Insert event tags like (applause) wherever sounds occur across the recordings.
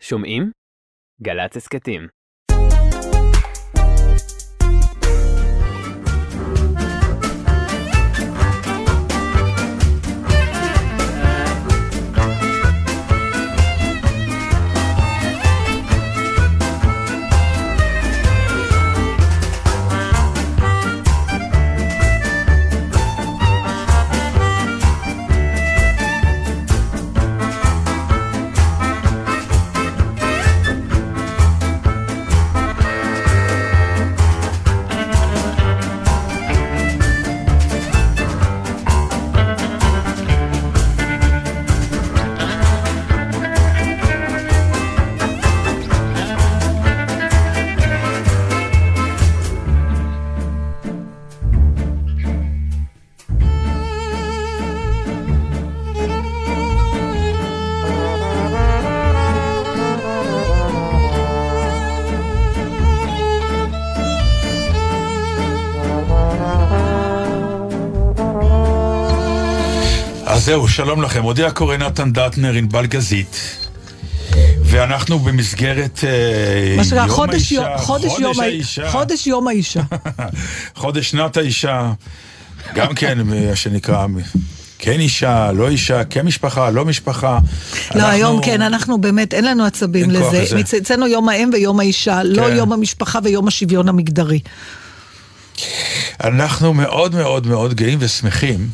שומעים? גל"צ הסכתים. זהו, שלום לכם. הודיע קורא נתן דטנר, ענבל גזית. ואנחנו במסגרת אה, מה שנקרא יום חודש האישה, יום- חודש יום ה- האישה, חודש יום האישה. (laughs) חודש שנת האישה, גם כן, מה שנקרא, כן אישה, לא אישה, כן משפחה, לא משפחה. לא, אנחנו- היום כן, אנחנו באמת, אין לנו עצבים אין לזה. לזה. אצלנו יום האם ויום האישה, לא כן. יום המשפחה ויום השוויון המגדרי. אנחנו מאוד מאוד מאוד גאים ושמחים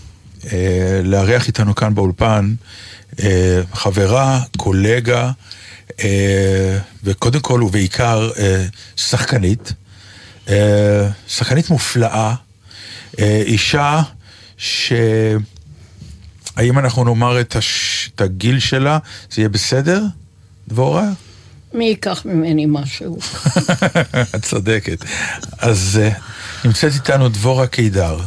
לארח איתנו כאן באולפן אה, חברה, קולגה, אה, וקודם כל ובעיקר אה, שחקנית, אה, שחקנית מופלאה, אה, אישה ש... האם אנחנו נאמר את, הש... את הגיל שלה, זה יהיה בסדר, דבורה? מי ייקח ממני משהו? (laughs) את צודקת. אז אה, נמצאת איתנו דבורה קידר.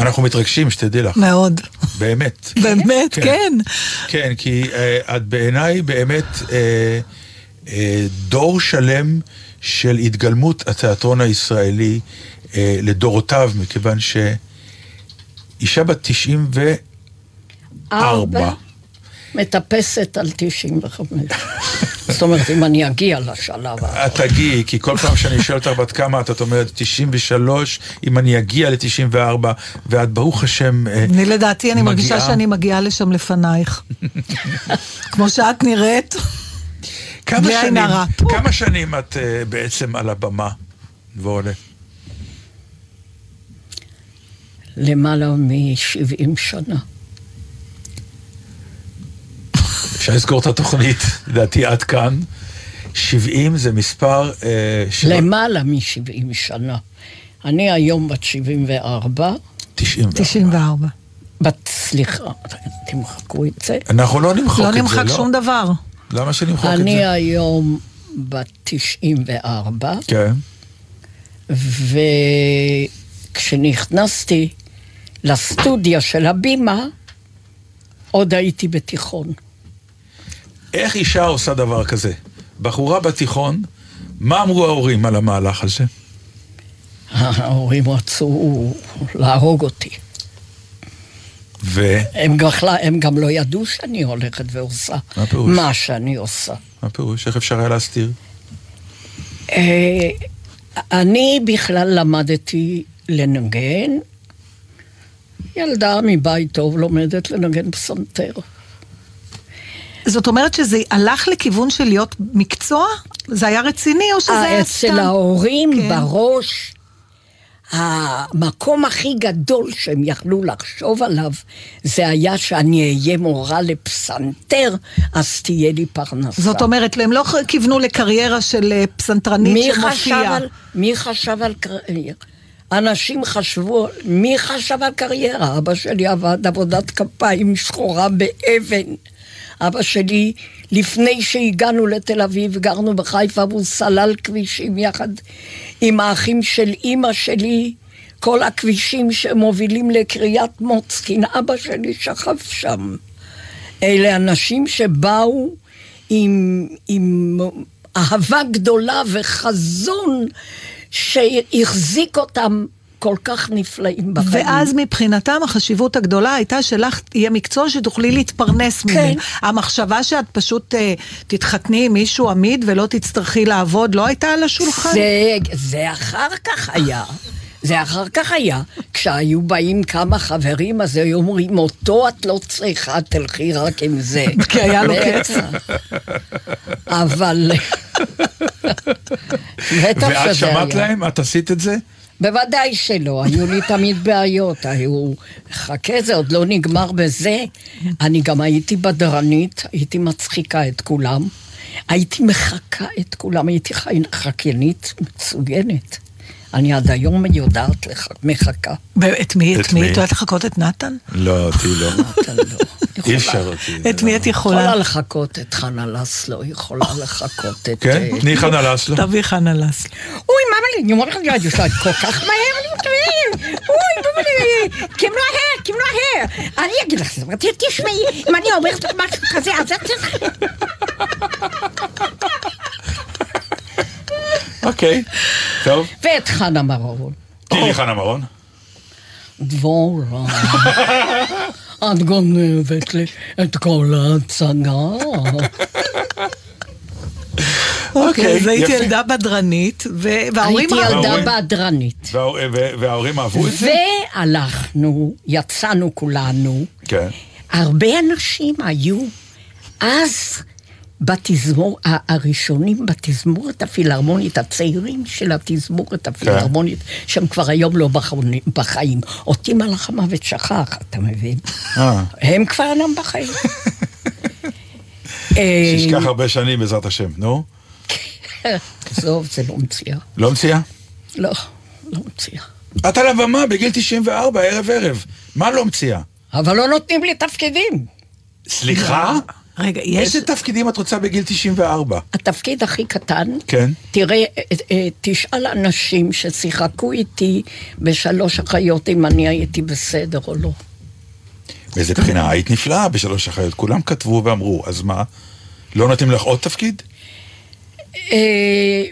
אנחנו מתרגשים, שתדעי לך. מאוד. באמת. (laughs) באמת, כן. כן, כי אה, את בעיניי באמת אה, אה, דור שלם של התגלמות התיאטרון הישראלי לדורותיו, מכיוון שאישה בת 94, ארבע מטפסת על 95. (laughs) זאת אומרת, אם אני אגיע לשלב ה... את תגיעי, כי כל פעם שאני שואל אותך בת כמה את, את אומרת 93, אם אני אגיע ל-94, ואת ברוך השם אה, אני לדעתי, אני מרגישה מגיעה. שאני מגיעה לשם לפנייך. (laughs) כמו שאת נראית. כמה בלי עין שנים, הרע. כמה שנים את אה, בעצם על הבמה, דבורלה? למעלה מ-70 שנה. אפשר לסגור את התוכנית, לדעתי עד כאן. 70 זה מספר... אה, של- למעלה מ-70 שנה. אני היום בת 74, 94. 94. בת, סליחה, תמחקו את זה. אנחנו לא נמחוק לא את זה, נמחק לא? שום דבר. למה שנמחוק את אני זה? היום בת 94, כן. וכשנכנסתי לסטודיה של הבימה, עוד הייתי בתיכון. איך אישה עושה דבר כזה? בחורה בתיכון, מה אמרו ההורים על המהלך הזה? ההורים רצו להרוג אותי. ומה הם, בכלל, הם גם לא ידעו שאני הולכת ועושה מה פירוש? מה שאני עושה. פירוש? איך אפשר היה להסתיר? אה, אני בכלל למדתי לנגן. ילדה מבית טוב לומדת לנגן פסנתר. זאת אומרת שזה הלך לכיוון של להיות מקצוע? זה היה רציני או שזה היה סתם? אצל ההורים כן. בראש, המקום הכי גדול שהם יכלו לחשוב עליו, זה היה שאני אהיה מורה לפסנתר, אז תהיה לי פרנסה. זאת אומרת, הם לא כיוונו לקריירה של אה, פסנתרנית מי שמופיעה. מי חשב על קריירה? אנשים חשבו, מי חשב על קריירה? אבא שלי עבד עבודת כפיים שחורה באבן. אבא שלי, לפני שהגענו לתל אביב, גרנו בחיפה והוא סלל כבישים יחד עם האחים של אימא שלי, כל הכבישים שמובילים לקריית מוצקין, אבא שלי שכב שם. אלה אנשים שבאו עם, עם אהבה גדולה וחזון שהחזיק אותם כל כך נפלאים בחיים. ואז מבחינתם החשיבות הגדולה הייתה שלך יהיה מקצוע שתוכלי להתפרנס כן. ממנו. המחשבה שאת פשוט אה, תתחתני עם מישהו עמיד ולא תצטרכי לעבוד, לא הייתה על השולחן? זה, זה אחר כך היה. זה אחר כך היה. כשהיו באים כמה חברים, אז היו אומרים, אותו את לא צריכה, תלכי רק עם זה. (laughs) כי היה לו בטח. אבל... (laughs) בטח ואת שמעת. להם? את עשית את זה? בוודאי שלא, היו לי תמיד בעיות, היו... חכה, זה עוד לא נגמר בזה. אני גם הייתי בדרנית, הייתי מצחיקה את כולם. הייתי מחקה את כולם, הייתי חי- חקיינית מצוינת. אני עד היום יודעת לך, מחקה. את מי? את מי? את יודעת לחכות את נתן? לא, אותי לא. (laughs) לא. אי אפשר אותי. את מי את יכולה? יכולה לחכות את חנה לסלו, יכולה לחכות את... כן? אה, תני חנה לסלו. תביא חנה לסלו. אוי, מאמא לי, אני אומרת לך, את עושה כל כך מהר, אני מתכוון. אוי, מאמא לי, קימלו ההר, קימלו ההר. אני אגיד לך, תשמעי, אם אני אומרת לך משהו כזה, אז את. אוקיי, טוב. ואת חנה מרון. תני לי חנה מרון. דבורה, (laughs) את גונבת לי את כל ההצגה. אוקיי, אז הייתי יפה. ילדה בדרנית, וההורים... הייתי אהבו. ילדה וההורים? בדרנית. וההורים אהבו את זה? והלכנו, יצאנו כולנו. כן. הרבה אנשים היו אז בתזמור, הראשונים בתזמורת הפילהרמונית, הצעירים של התזמורת הפילהרמונית, שהם כבר היום לא בחיים. אותי מלאך המוות שכח, אתה מבין? אה, הם כבר אינם בחיים. (laughs) אה, שישכח הרבה שנים בעזרת השם, נו. עזוב, זה לא מציאה. לא מציעה? לא, לא מציאה. את על הבמה בגיל 94, ערב ערב. מה לא מציעה? אבל לא נותנים לי תפקידים. סליחה? רגע, יש... איזה תפקידים את רוצה בגיל 94? התפקיד הכי קטן, כן. תראה, אה, אה, תשאל אנשים ששיחקו איתי בשלוש אחיות אם אני הייתי בסדר או לא. באיזה בחינה? היית נפלאה בשלוש אחיות. כולם כתבו ואמרו, אז מה? לא נותנים לך עוד תפקיד? אה,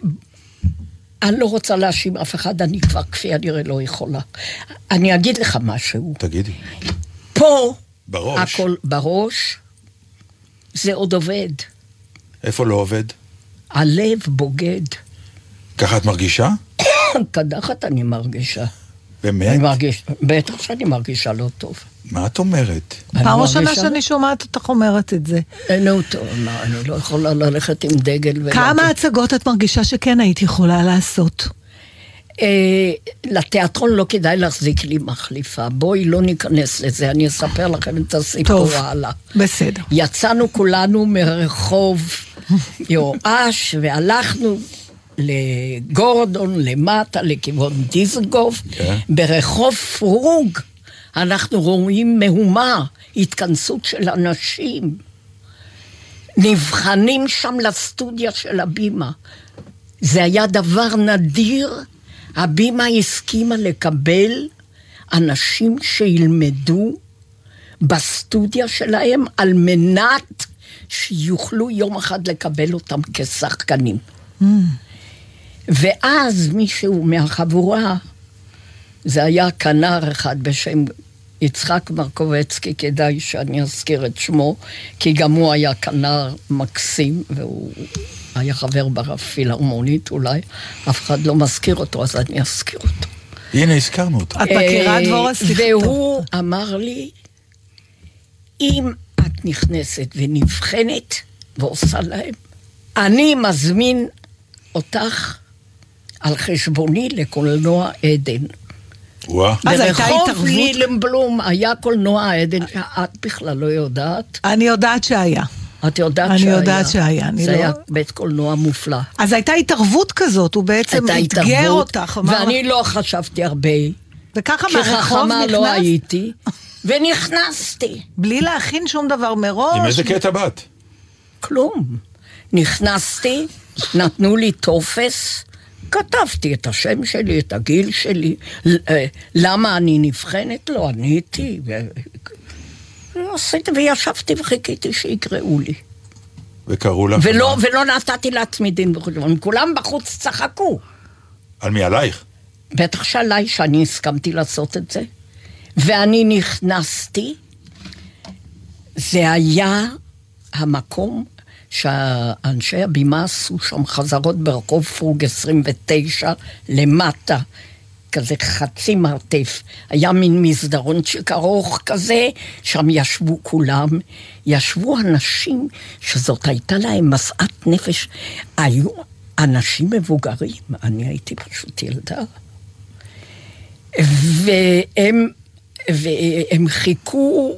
אני לא רוצה להאשים אף אחד, אני כבר כפי הנראה לא יכולה. אני אגיד לך משהו. תגידי. פה, בראש. הכל בראש, זה עוד עובד. איפה לא עובד? הלב בוגד. ככה את מרגישה? (coughs) קדחת אני מרגישה. אני באמת? מרגיש, בטח שאני מרגישה לא טוב. מה את אומרת? אני פעם ראשונה מרגישה- שאני שומעת אותך אומרת את זה. אה, נו, טוב, מה, אני לא יכולה ללכת עם דגל ולהגיד... כמה הצגות את מרגישה שכן היית יכולה לעשות? אה, לתיאטרון לא כדאי להחזיק לי מחליפה. בואי לא ניכנס לזה, אני אספר לכם את הסיפור טוב, הלאה. בסדר. יצאנו כולנו מרחוב (laughs) יואש והלכנו לגורדון למטה לכיוון דיזנגוף. כן. ברחוב פרוג אנחנו רואים מהומה, התכנסות של אנשים. נבחנים שם לסטודיה של הבימה. זה היה דבר נדיר. הבימה הסכימה לקבל אנשים שילמדו בסטודיה שלהם על מנת שיוכלו יום אחד לקבל אותם כשחקנים. ואז מישהו מהחבורה, זה היה כנר אחד בשם יצחק מרקובצקי, כדאי שאני אזכיר את שמו, כי גם הוא היה כנר מקסים, והוא היה חבר בפילהרמונית אולי, אף אחד לא מזכיר אותו, אז אני אזכיר אותו. הנה, הזכרנו אותה. את מכירה דבורה? סליחה. והוא אמר לי, אם את נכנסת ונבחנת ועושה להם, אני מזמין אותך על חשבוני לקולנוע עדן. וואה. אז הייתה ברחוב התערבות? לילנבלום היה קולנוע עדן, את בכלל לא יודעת. אני יודעת שהיה. את יודעת אני שהיה. יודעת שהיה, אני זה לא- היה בית קולנוע מופלא. אז הייתה התערבות כזאת, הוא בעצם אתגר התערבות, אותך. אמר- ואני לא חשבתי הרבה, וככה מהרחוב חכמה לא נכנסת, הייתי, ונכנסתי. בלי להכין שום דבר מראש. עם איזה קטע באת? כלום. נכנסתי, נתנו לי טופס, כתבתי את השם שלי, את הגיל שלי, אה, למה אני נבחנת? לא עניתי. ו- עשיתי וישבתי וחיכיתי שיקראו לי. וקראו לך? ולא, ולא נתתי לעצמי דין וחשבון, כולם בחוץ צחקו. על מי עלייך? בטח שעליי שאני הסכמתי לעשות את זה. ואני נכנסתי, זה היה המקום שאנשי הבימה עשו שם חזרות ברחוב פרוג 29 למטה, כזה חצי מרתף. היה מין מסדרונצ'יק ארוך כזה, שם ישבו כולם. ישבו אנשים שזאת הייתה להם משאת נפש. היו אנשים מבוגרים, אני הייתי פשוט ילדה. והם, והם חיכו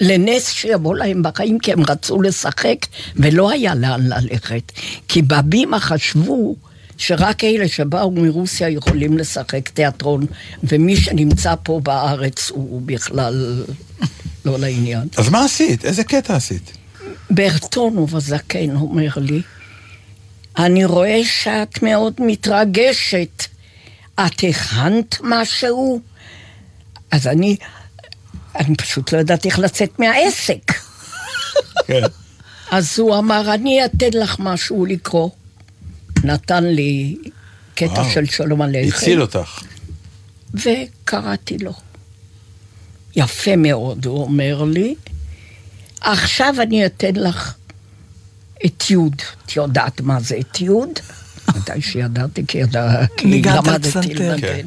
לנס שיבוא להם בחיים, כי הם רצו לשחק, ולא היה לאן ללכת. כי בבימה חשבו שרק אלה שבאו מרוסיה יכולים לשחק תיאטרון, ומי שנמצא פה בארץ הוא בכלל לא לעניין. אז מה עשית? איזה קטע עשית? ברטונוב הזקן אומר לי, אני רואה שאת מאוד מתרגשת. את הכנת משהו? אז אני, אני פשוט לא ידעתי איך לצאת מהעסק. כן. אז הוא אמר, אני אתן לך משהו לקרוא. נתן לי קטע וואו. של שלום עליכם. הציל אותך. וקראתי לו. יפה מאוד, הוא אומר לי. עכשיו אני אתן לך אתיוד. את יודעת מה זה אתיוד? (laughs) מתי שידעתי, כי (laughs) למדתי. לנגן. כן.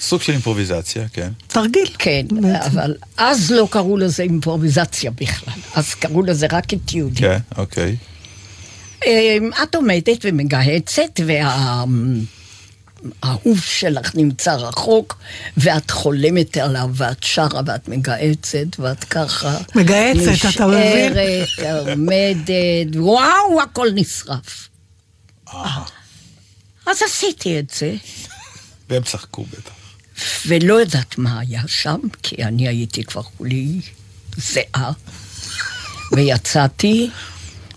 סוג של אימפרוביזציה, כן. תרגיל. כן, בעצם. אבל אז לא קראו לזה אימפרוביזציה בכלל, אז קראו לזה רק אתיוד. כן, אוקיי. אמ, את עומדת ומגהצת, והאהוב שלך נמצא רחוק, ואת חולמת עליו, ואת שרה, ואת מגהצת, ואת ככה... מגהצת, אתה מבין? נשארת, עומדת, וואו, הכל נשרף. אה, אז עשיתי את זה, והם צחקו בטח. ולא יודעת מה היה שם, כי אני הייתי כבר כולי זהה. ויצאתי,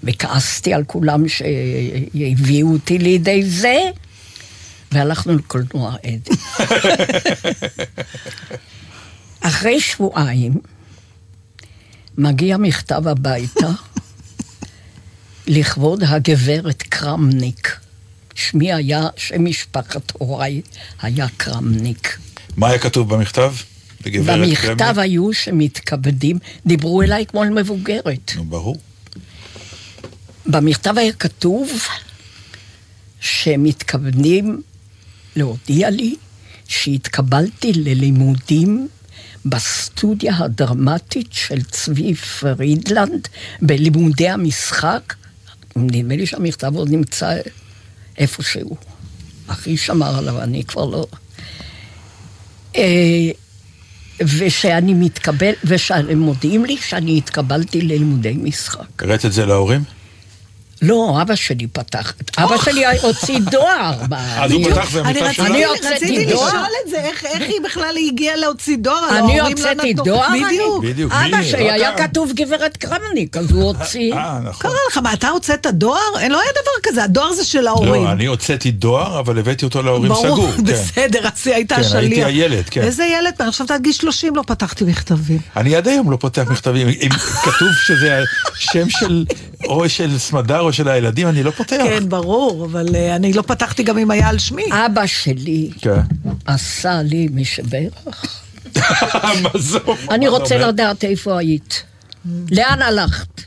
וכעסתי על כולם שהביאו אותי לידי זה, והלכנו לקולנוע עד. (laughs) אחרי שבועיים מגיע מכתב הביתה לכבוד הגברת קרמניק. שמי היה, שם משפחת הוריי היה קרמניק. מה היה כתוב במכתב? במכתב קרמניק? היו שמתכבדים, דיברו אליי כמו אל מבוגרת. נו, ברור. במכתב היה כתוב שמתכוונים להודיע לי שהתקבלתי ללימודים בסטודיה הדרמטית של צבי פרידלנד בלימודי המשחק. נדמה לי שהמכתב עוד נמצא איפשהו. אחי שמר עליו, אני כבר לא... אה, ושאני מתקבל, ושהם מודיעים לי שאני התקבלתי ללימודי משחק. הראית את זה להורים? לא, אבא שלי פתח. אבא שלי הוציא דואר. (laughs) אז הוא. פתח רציתי- שלך? אני הוצאתי רציתי דואר. לשאול את זה, איך איך היא בכלל הגיעה להוציא דואר? אני לא הוצאתי דואר? בדיוק. אבא? שלי היה כתוב גברת קרמניק, אז הוא הוציא. אה, נכון. קרה לך, מה, אתה הוצאת דואר? אין, לא היה דבר כזה, הדואר זה של ההורים. לא, אני הוצאתי דואר, אבל הבאתי אותו להורים סגור. (laughs) כן. בסדר, אז היא הייתה כן, שליח. הייתי הילד, כן. איזה ילד? אני חושבת עד גיל 30 לא פתחתי מכתבים. אני עד היום לא פותח מכתבים. אם כתוב שזה השם של, או של סמדר או של הילדים, אני לא פותח. כן, ברור, אבל אה, אני לא פתחתי גם אם היה על שמי. אבא שלי כן. עשה לי משברך. אני רוצה? לדעת איפה היית. לאן הלכת?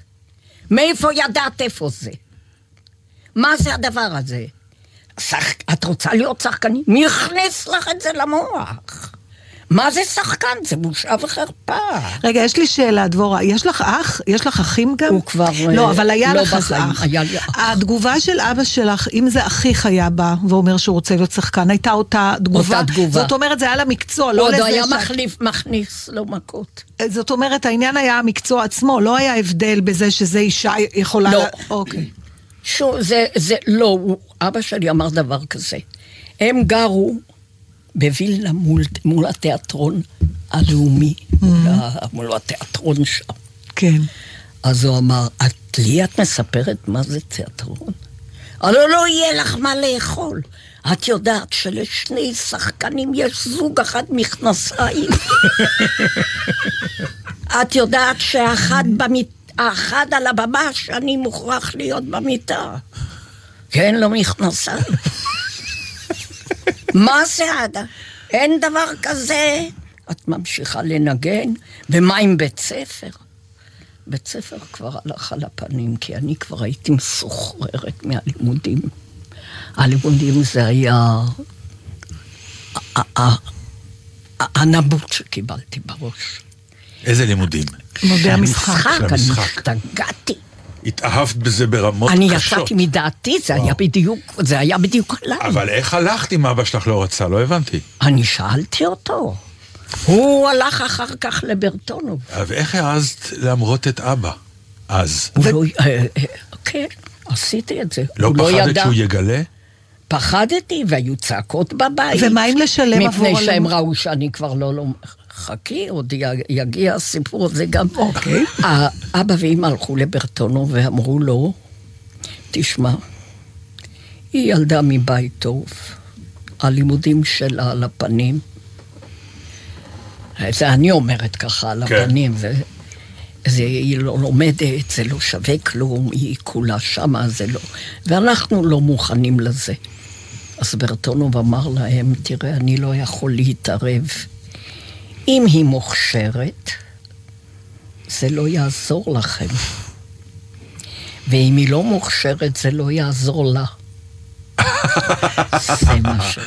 מאיפה ידעת איפה זה? מה זה הדבר הזה? שח... את רוצה להיות שחקנית? מי הכניס לך את זה למוח? מה זה שחקן? זה בושה וחרפה. רגע, יש לי שאלה, דבורה, יש לך אח? יש לך אחים גם? הוא כבר, לא, אה, אבל היה לא לך בחיים, אח. היה לי אח. התגובה של אבא שלך, אם זה אחיך היה בא ואומר שהוא רוצה להיות שחקן, הייתה אותה תגובה? אותה תגובה. זאת אומרת, זה היה למקצוע, לא עוד לזה היה שאת- מחליף, מכניס לו מכות. זאת אומרת, העניין היה המקצוע עצמו, לא היה הבדל בזה שזה אישה יכולה... לא. לה- אוקיי. שוב, זה, זה, לא, הוא, אבא שלי אמר דבר כזה. הם גרו בווילה מול, מול התיאטרון הלאומי, מול, ה, מול התיאטרון שם. כן. אז הוא אמר, את לי את מספרת מה זה תיאטרון? הלוא לא יהיה לך מה לאכול. את יודעת שלשני שחקנים יש זוג אחד מכנסיים. (laughs) את יודעת שאחד במית... האחד על הבמה שאני מוכרח להיות במיטה. כן, לא מכנסיים. מה זה עדה? אין דבר כזה. את ממשיכה לנגן, ומה עם בית ספר? בית ספר כבר הלך על הפנים, כי אני כבר הייתי מסוחררת מהלימודים. הלימודים זה היה הנבוט שקיבלתי בראש. איזה לימודים? לימודי המשחק. משחק, של אני המשחק. השתגעתי. התאהבת בזה ברמות אני קשות. יצאתי מדעתי, זה היה וואו. בדיוק, זה היה בדיוק עליי. אבל איך הלכת אם אבא שלך לא רצה? לא הבנתי. אני שאלתי אותו. הוא הלך אחר כך לברטונוב. ואיך העזת להמרות את אבא? אז. לא... אה, אה, כן, עשיתי את זה. לא הוא פחדת. שהוא יגלה? פחדתי, והיו צעקות בבית. ומה אם לשלם עבור מפני שהם? ראו שאני כבר לא... לא... חכי, עוד יגיע הסיפור הזה גם. אוקיי. האבא ואמא הלכו לברטונו ואמרו לו, תשמע, היא ילדה מבית טוב, הלימודים שלה על הפנים. זה אני אומרת ככה על כן. הפנים, זה, זה, היא לא לומדת, זה לא שווה כלום, היא כולה שמה, זה לא... ואנחנו לא מוכנים לזה. אז ברטונוב אמר להם, תראה, אני לא יכול להתערב. אם היא מוכשרת, זה לא יעזור לכם. ואם היא לא מוכשרת, זה לא יעזור לה. (laughs) זה מה ש...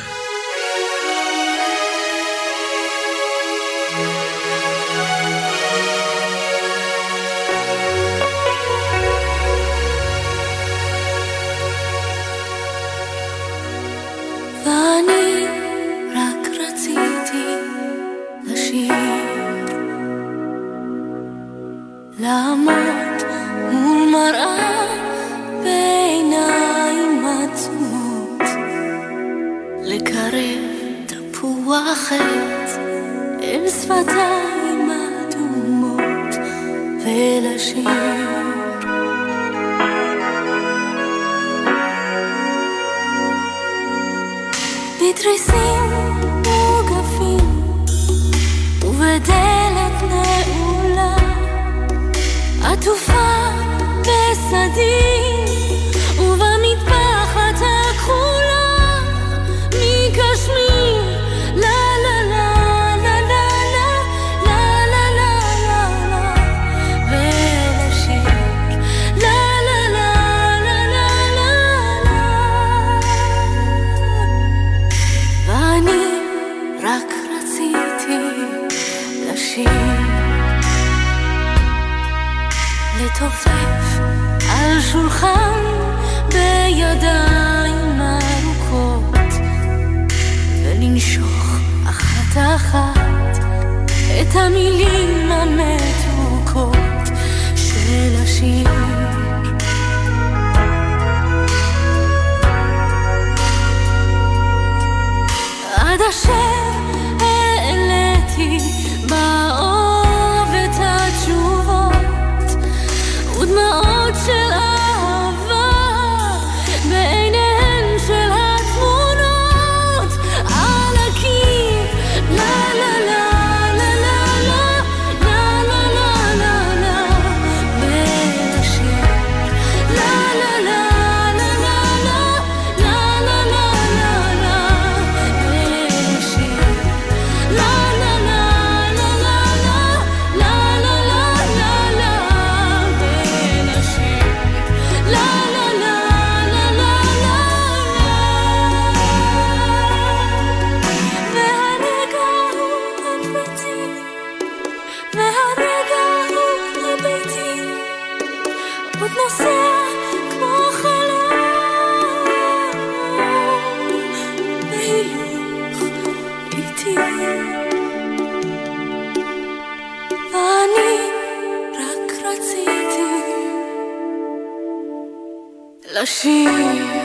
Lo siento.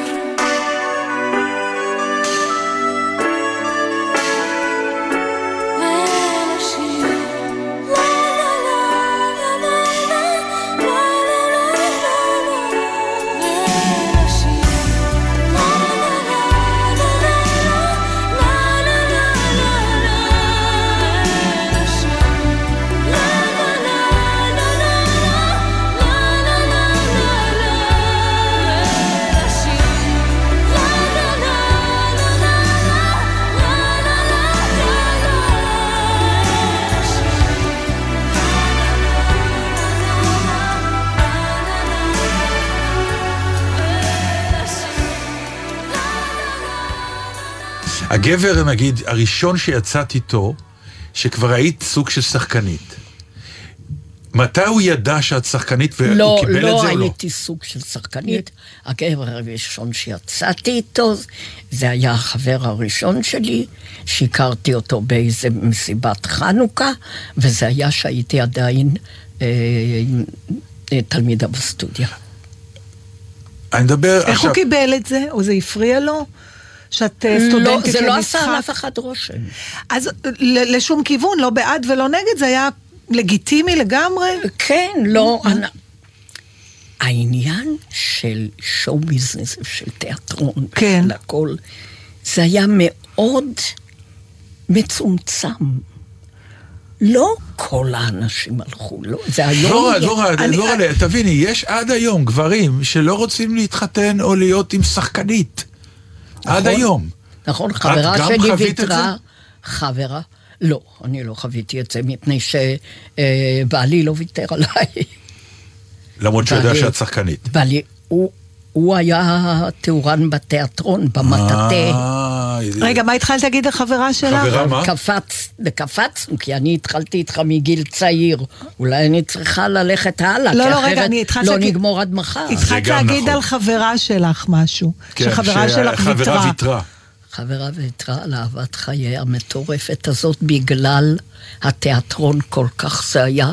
הגבר, נגיד, הראשון שיצאת איתו, שכבר היית סוג של שחקנית. מתי הוא ידע שאת שחקנית והוא לא, קיבל לא את זה או לא? הייתי סוג של שחקנית. הגבר הראשון שיצאתי איתו, זה היה החבר הראשון שלי, שהכרתי אותו באיזה מסיבת חנוכה, וזה היה שהייתי עדיין אה, אה, תלמידה בסטודיה. אני מדבר איך עכשיו... הוא קיבל את זה? או זה הפריע לו? שאת אה, לא, סטודנטית זה לא למשחק? עשה על אף אחד רושם. אז ל- לשום כיוון, לא בעד ולא נגד, זה היה לגיטימי לגמרי? כן, לא... אני- העניין של שואו ביזנס, של תיאטרון, כן. של הכל, זה היה מאוד מצומצם. לא כל האנשים הלכו, לא, זה היום... דבורה, יש- דבורה, אני- דבורה, תביני, יש עד היום גברים שלא רוצים להתחתן או להיות עם שחקנית. עד היום. נכון, חברה שלי ויתרה? חברה, לא, אני לא חוויתי את זה, מפני שבעלי לא ויתר עליי. למרות שהוא יודע שאת שחקנית. בעלי, הוא, הוא היה תאורן בתיאטרון, במטאטה. אה, רגע, מה התחלת להגיד לחברה שלך? חברה מה? קפץ, וקפצנו, כי אני התחלתי איתך מגיל צעיר. אולי אני צריכה ללכת הלאה, לא, כי לא, רגע, אחרת אני התחלת לא להגיד- נגמור עד מחר. התחלת להגיד נכון. על חברה שלך משהו. כן, שחברה שלך ויתרה. ויתרה. חברה ויתרה על אהבת חיי המטורפת הזאת בגלל התיאטרון כל כך זה היה,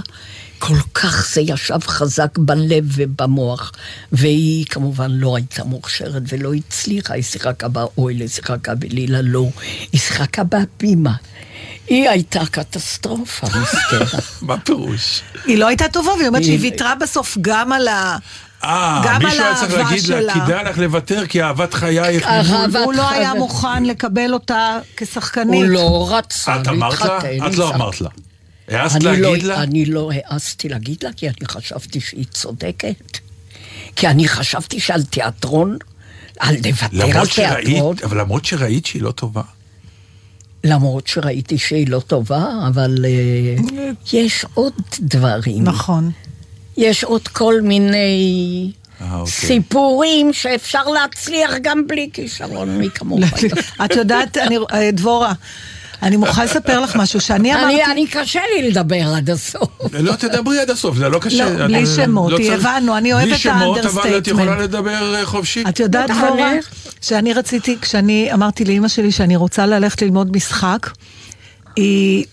כל כך זה ישב חזק בלב ובמוח. והיא כמובן לא הייתה מוכשרת ולא הצליחה, היא שיחקה באוהל, היא שיחקה בלילה לא, היא שיחקה בהבימה. היא הייתה קטסטרופה, (laughs) מסכנה. מה פירוש? היא לא הייתה טובה, והיא אומרת שהיא היא- ויתרה בסוף גם על ה... אה, מישהו היה צריך להגיד לה. כדאי לך לוותר כי אהבת חייך. אהבת הוא לא היה. מוכן לקבל אותה כשחקנית. הוא לא רצה את אמרת לה? להתחתן. את לא אמרת לה. העזת אני לא, להגיד לה? אני לא העזתי להגיד לה, כי אני חשבתי שהיא צודקת. כי אני חשבתי שעל תיאטרון, על לוותר על תיאטרון, אבל למרות שראית שהיא לא טובה. למרות שראיתי שהיא לא טובה, אבל אה, יש עוד דברים. נכון. יש עוד כל מיני אה, אוקיי. סיפורים שאפשר להצליח גם בלי כישרון, מי כמוך. (laughs) את יודעת, אני- אה, דבורה, אני מוכרחה לספר לך משהו, שאני אמרתי... אני, אני קשה לי לדבר עד הסוף. (laughs) לא תדברי עד הסוף, זה לא קשה. לא, בלי שמות, לא הבנו, אני אוהבת בלי את שמות, אבל את ה understatement. יכולה לדבר אה, חופשי. את יודעת, דבורה, אני- שאני רציתי, כשאני אמרתי לאימא שלי שאני רוצה ללכת ללמוד משחק, היא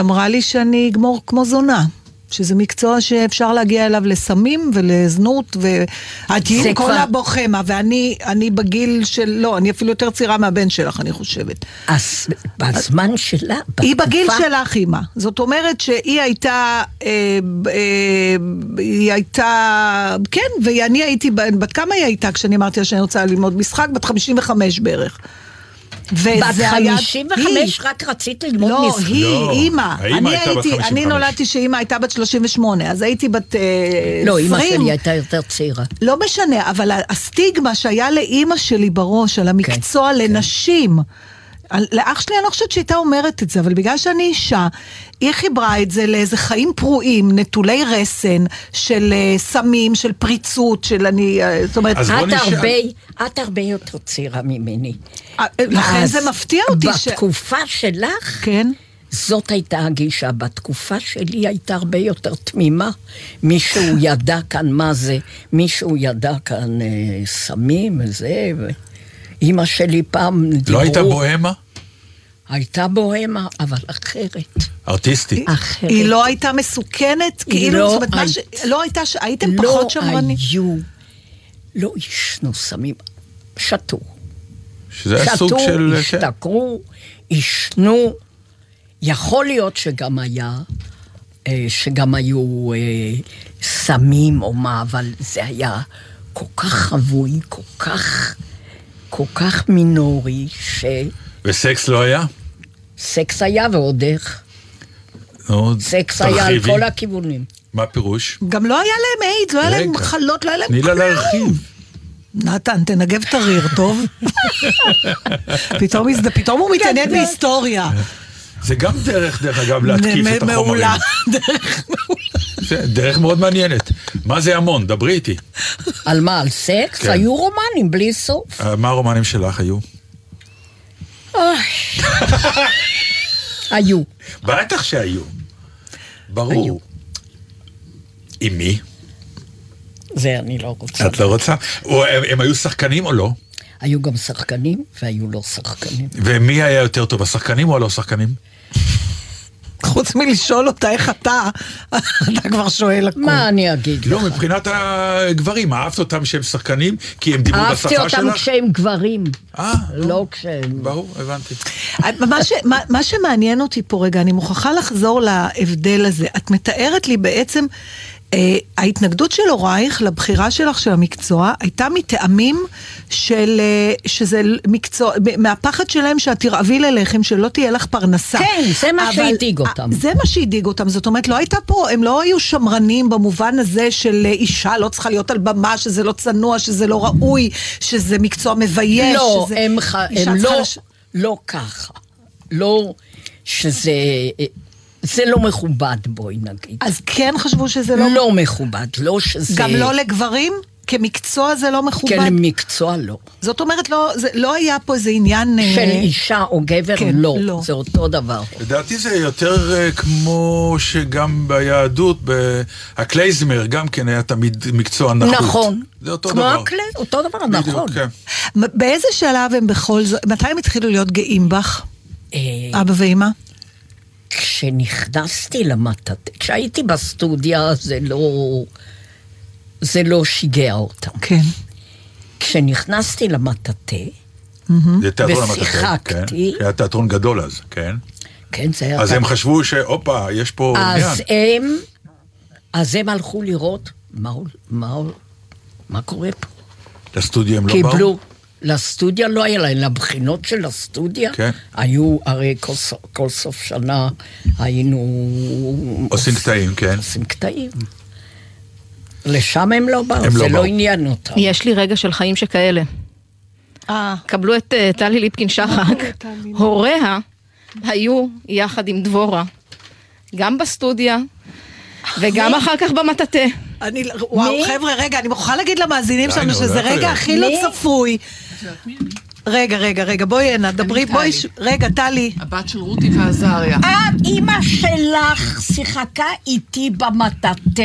אמרה לי שאני אגמור כמו זונה. שזה מקצוע שאפשר להגיע אליו לסמים ולזנות, ואת תהיי זה כל כבר- הבוכמה, ואני אני בגיל של, לא, אני אפילו יותר צעירה מהבן שלך, אני חושבת. אז בזמן שלה, היא בגיל בתקופה- שלך, אימא. זאת אומרת שהיא הייתה, אה, אה, היא הייתה, כן, ואני הייתי, בת כמה היא הייתה כשאני אמרתי לה שאני רוצה ללמוד משחק? בת 55 בערך. וזה בת היה- 55 היא. רק רצית ללמוד לא, משחק. היא, לא, אימא. האימא אני הייתה בת הייתי, 55. אני נולדתי שאימא הייתה בת 38, אז הייתי בת אה, 20. לא, אימא שלי הייתה יותר צעירה. לא משנה, אבל הסטיגמה שהיה לאימא שלי בראש על המקצוע כן, לנשים, על- לאח שלי אני לא חושבת שהייתה אומרת את זה, אבל בגלל שאני אישה, היא חיברה את זה לאיזה חיים פרועים, נטולי רסן, של אה, סמים, של פריצות, של אני, אה, זאת אומרת, את נשאל. הרבה, את הרבה יותר צעירה ממני. אה, לכן זה מפתיע אותי ש... בתקופה שלך, כן? זאת הייתה הגישה. בתקופה שלי הייתה הרבה יותר תמימה. מישהו ידע כאן מה זה, מישהו ידע כאן אה, סמים וזה. ו... אימא שלי פעם דיברו... לא הייתה בוהמה? הייתה בוהמה, אבל אחרת. ארטיסטית. אחרת. היא לא הייתה מסוכנת? כאילו, לא זאת אומרת, מה הי- ש... לא הייתה, ש- הייתם לא פחות שמרנים? היו, לא עישנו סמים, שתו. שזה היה סוג שתו, של... כן. השתכרו, עישנו. יכול להיות שגם היה, אה, שגם היו אה, סמים או מה, אבל זה היה כל כך חבוי, כל כך, כל כך מינורי, וסקס לא היה? שסקס היה ועוד איך. נו, סקס היה על תרחיבי. כל הכיוונים. מה הפירוש? גם לא היה להם איידס, לא היה להם. מחלות, לא היה להם תני לה כלום. להרחיב. נתן, תנגב את הריר, טוב? (laughs) פתאום, פתאום הוא מתעניין בהיסטוריה. זה גם דרך, דרך אגב, להתקיף את החומרים. מעולה. (laughs) זה דרך מאוד מעניינת. מה זה המון? דברי איתי. על מה? על סקס? כן. היו רומנים בלי סוף. אה, מה הרומנים שלך היו? היו. בטח שהיו. ברור. היו. עם מי? זה אני לא רוצה. את לא רוצה? או הם, הם היו שחקנים או לא? היו גם שחקנים והיו לא שחקנים. ומי היה יותר טוב, השחקנים או הלא שחקנים? חוץ מלשאול אותה איך אתה, אתה כבר שואל הכול. מה אני אגיד לא, לך? מבחינת הגברים, אהבת אותם שהם שחקנים? כי הם דיברו בשפה אהבתי שלך? אותם כשהם גברים, אה, לא כשהם... ברור, הבנתי. מה, ש, מה, מה שמעניין אותי פה רגע, אני מוכרחה לחזור להבדל הזה. את מתארת לי בעצם, ההתנגדות של הורייך לבחירה שלך של המקצוע הייתה מטעמים של, אה, שזה מקצוע, מהפחד שלהם שאת תרעבי ללחם, שלא תהיה לך פרנסה. כן, זה מה שהדאיג אותם. זה מה שהדאיג אותם, זאת אומרת, לא הייתה פה, הם לא היו שמרנים במובן הזה של אה, אישה לא צריכה להיות על במה, שזה לא צנוע, שזה לא ראוי, שזה מקצוע מבייש. לא, שזה... הם, ח... הם לא, לש- לא ככה. לא שזה... זה לא מכובד, בואי נגיד. אז כן חשבו שזה לא... לא מכובד, לא שזה... גם לא לגברים? כמקצוע זה לא מכובד? כן, למקצוע לא. זאת אומרת, לא, זה, לא היה פה איזה עניין... אה, של אישה או גבר, כן, לא. לא. זה אותו דבר. לדעתי זה יותר אה, כמו שגם ביהדות, הקלייזמר גם כן היה תמיד מקצוע נחות. נכון. זה אותו כמו דבר. הכלי, אותו דבר, בדיוק, נכון. כן. באיזה שלב הם בכל זאת... מתי הם התחילו להיות גאים בך? אה, אבא ואימא? כשנכנסתי למטאטה, כשהייתי בסטודיה זה לא... זה לא שיגע אותם. כן. כשנכנסתי למטאטה, זה תיאטרון המטאטה, ושיחקתי. כן. היה תיאטרון גדול אז, כן. כן, זה היה... אז הם חשבו שהופה, יש פה אז עניין. הם, אז הם הלכו לראות מה, מה, מה קורה פה. לסטודיו הם לא באו? קיבלו, לסטודיה לא היה להם, לבחינות של הסטודיה, כן. היו, הרי כל, כל סוף שנה היינו... עושים קטעים, כן. עושים קטעים. לשם הם לא באו, הם זה לא לא. עניין אותם. יש לי רגע של חיים שכאלה. אה. קבלו את אה, טלי ליפקין שחק, (laughs) הוריה היו יחד עם דבורה, גם בסטודיה וגם אחר כך במטאטה. אני, וואו? חבר'ה, רגע, אני מוכרחה להגיד למאזינים שלנו נו, שזה רגע. הכי לא? צפוי. רגע, רגע, רגע, בואי הנה, דברי, בואי, רגע, טלי. הבת של רותי ועזריה. אימא שלך שיחקה איתי במטאטה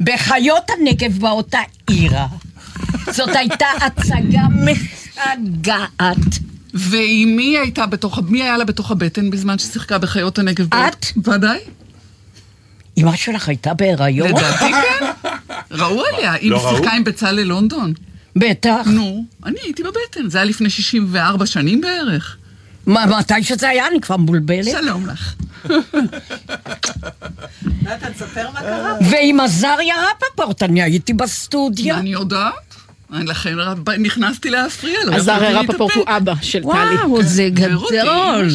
בחיות הנגב באותה עירה. זאת הייתה הצגה משגעת. ועם מי הייתה בתוך, מי היה לה בתוך הבטן בזמן ששיחקה בחיות הנגב? את? ודאי. אמא שלך הייתה בהיריון? לדעתי כן. ראו עליה. היא לא ראו? שיחקה עם בצלאל לונדון. בטח. נו, אני הייתי בבטן. זה היה לפני 64 שנים בערך. מה, מתי שזה היה? אני כבר מבולבלת. שלום לך. נתן, תספר מה קרה. ועם עזריה רפפורט, אני הייתי בסטודיה. אני יודעת. אני לכן נכנסתי להפריע לו. אז הרי יכולתי רפפורט הוא. אבא של טלי. וואו, זה גדול.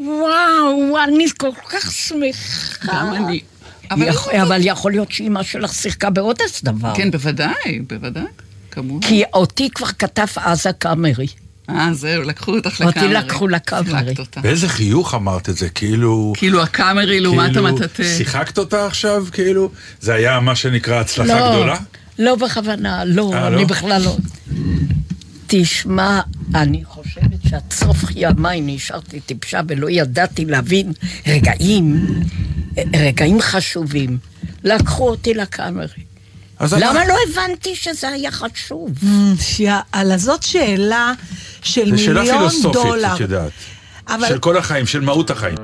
וואו, אני כל כך שמחה. גם אני. אבל, אבל יכול, אבל יכול להיות שאימא שלך שיחקה בעוד איזה דבר. כן, בוודאי, בוודאי. כמובן. כי אותי כבר כתב עזה קאמרי. אה, זהו, לקחו אותך אותי לקאמרי. לקחו לקאמרי. באיזה חיוך אמרת את זה, כאילו... כאילו הקאמרי לעומת כאילו, המטאטה. שיחקת אותה עכשיו, כאילו? זה היה מה שנקרא הצלחה לא, גדולה? לא בכוונה, לא, אה, אני לא? בכלל לא. תשמע, אני חושבת שעד סוף ימיי נשארתי טיפשה ולא ידעתי להבין רגעים, רגעים חשובים. לקחו אותי לקאמרי. למה לא הבנתי שזה היה חשוב? יאללה, זאת שאלה של זו שאלה מיליון פילוסופית, דולר. את יודעת. אבל של כל החיים, של מהות החיים.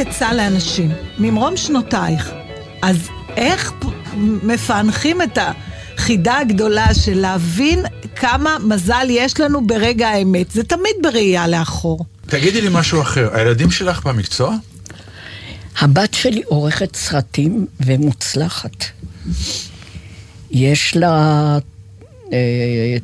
לתת עצה לאנשים, ממרום שנותייך, אז איך מפענחים את החידה הגדולה של להבין כמה מזל יש לנו ברגע האמת? זה תמיד בראייה לאחור. תגידי לי משהו אחר, הילדים שלך במקצוע? הבת שלי עורכת סרטים ומוצלחת. יש לה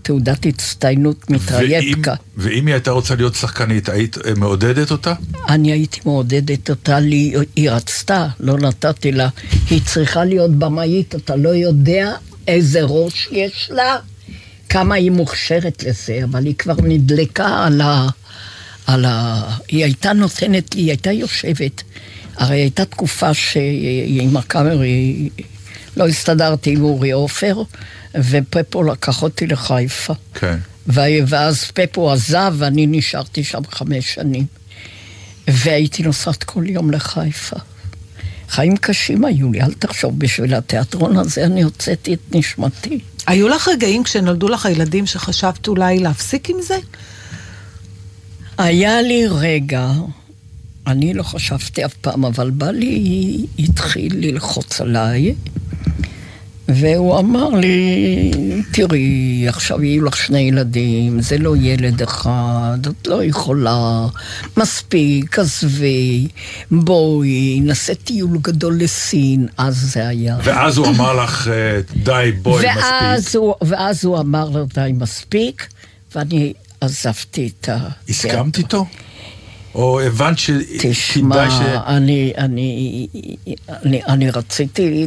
תעודת הצטיינות מטרייטקה. ואם, ואם היא הייתה רוצה להיות שחקנית, היית אה, מעודדת אותה? אני הייתי מעודדת אותה, לי, היא רצתה, לא נתתי לה. היא צריכה להיות במאית, אתה לא יודע איזה ראש יש לה, כמה היא מוכשרת לזה, אבל היא כבר נדלקה על ה... על ה... היא הייתה נותנת לי, היא הייתה יושבת. הרי הייתה תקופה שעם הקאמרי לא הסתדרתי עם אורי עופר, ופפו לקח אותי לחיפה. כן. ואז פפו עזב ואני נשארתי שם חמש שנים. והייתי נוסעת כל יום לחיפה. חיים קשים היו לי, אל תחשוב, בשביל התיאטרון הזה אני הוצאתי את נשמתי. היו לך רגעים כשנולדו לך הילדים שחשבת אולי להפסיק עם זה? היה לי רגע, אני לא חשבתי אף פעם, אבל בעלי התחיל ללחוץ עליי, והוא אמר לי, תראי, עכשיו יהיו לך שני ילדים, זה לא ילד אחד, את לא יכולה, מספיק, עזבי, בואי, נעשה טיול גדול לסין, אז זה היה. ואז הוא אמר לך, אה, די, בואי, ואז מספיק. הוא, ואז הוא אמר לו, די, מספיק, ואני עזבתי את ה... הסכמת איתו? או הבנת שכדאי תשמע, ש... אני, אני, אני, אני רציתי,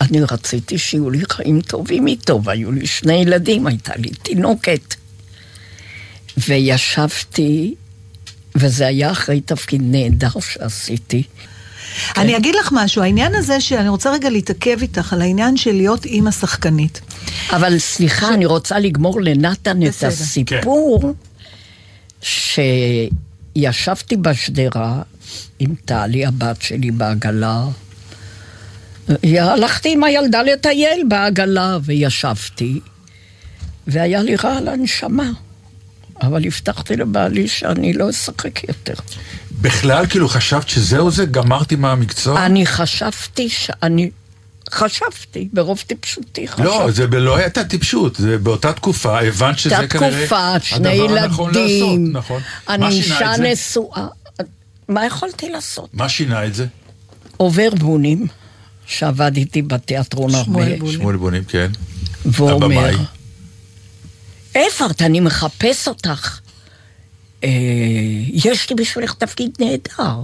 אני רציתי שיהיו לי חיים טובים איתו, והיו לי שני ילדים, הייתה לי תינוקת. וישבתי, וזה היה אחרי תפקיד נהדר שעשיתי. אני אגיד לך משהו, העניין הזה שאני רוצה רגע להתעכב איתך על העניין של להיות אימא שחקנית. אבל סליחה, אני רוצה לגמור לנתן את בסדר. הסיפור, ישבתי בשדרה עם טלי, הבת שלי, בעגלה. הלכתי עם הילדה לטייל בעגלה וישבתי, והיה לי רע על הנשמה. אבל הבטחתי לבעלי שאני לא אשחק יותר. בכלל, כאילו, חשבת שזהו זה? גמרתי מהמקצוע? אני חשבתי שאני... חשבתי, ברוב טיפשותי חשבתי. לא, זה לא הייתה טיפשות, זה באותה תקופה, הבנת שזה כנראה תקופה, שני הדבר הנכון לעשות, ילדים, נכון. אני אישה? נשואה. מה יכולתי לעשות? מה שינה את זה? עובר בונים, שעבד איתי בתיאטרון שמואל הרבה, בונים. שמואל בונים, כן. ואומר, את? אני מחפש אותך. אה, יש לי בשבילך תפקיד נהדר.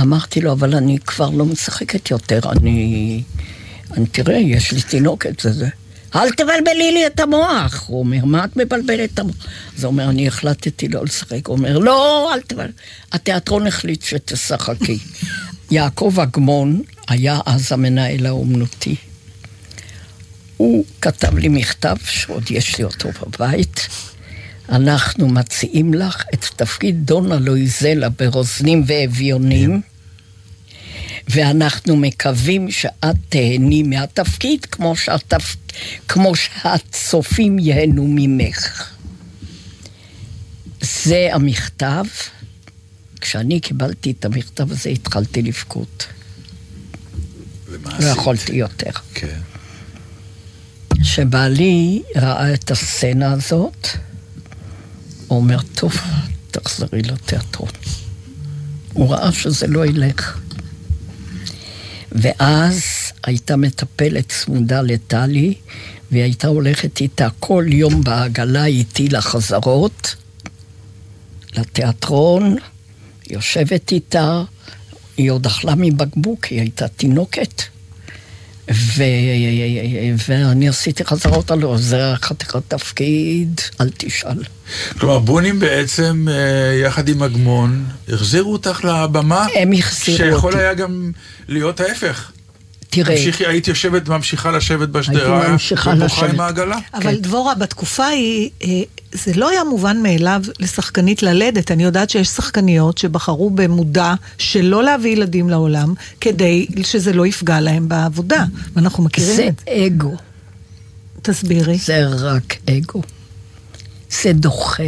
אמרתי לו, אבל אני כבר לא משחקת יותר, אני... אני תראה, יש לי תינוקת, זה זה. אל תבלבלי לי את המוח. הוא אומר, מה את מבלבלת את המוח? אז הוא אומר, אני החלטתי לא לשחק. הוא אומר, לא, אל תבלבל. התיאטרון החליט שתשחקי. (laughs) יעקב אגמון היה אז המנהל האומנותי. הוא כתב לי מכתב, שעוד יש לי אותו בבית. אנחנו מציעים לך את תפקיד דונה לואיזלה ברוזנים ואביונים, ואנחנו מקווים שאת תהני מהתפקיד כמו, שהתפ... כמו שהצופים ייהנו ממך. זה המכתב. כשאני קיבלתי את המכתב הזה, התחלתי לבכות. ומה לא? יכולתי יותר. כן. שבעלי ראה את הסצנה הזאת, הוא אומר, טוב, תחזרי לתיאטרון. הוא ראה שזה לא ילך. ואז הייתה מטפלת צמודה לטלי, והיא הייתה הולכת איתה כל יום בעגלה איתי לחזרות, לתיאטרון, יושבת איתה, היא עוד אכלה מבקבוק, היא הייתה תינוקת. ו... ואני עשיתי חזרות על זה חתיכת תפקיד, אל תשאל. כלומר, בונים בעצם, אה, יחד עם אגמון, החזירו אותך לבמה, הם החזירו שיכול אותי. היה גם להיות ההפך. תראה, תמשיכי, היית יושבת, ממשיכה לשבת בשדרה, הייתי ממשיכה ובוכה. עם העגלה. אבל דבורה, בתקופה ההיא, אה, זה לא היה מובן מאליו לשחקנית ללדת. אני יודעת שיש שחקניות שבחרו במודע שלא להביא ילדים לעולם, כדי שזה לא יפגע להם בעבודה. ואנחנו מכירים זה את זה. אגו, תסבירי. זה רק אגו. זה דוחה.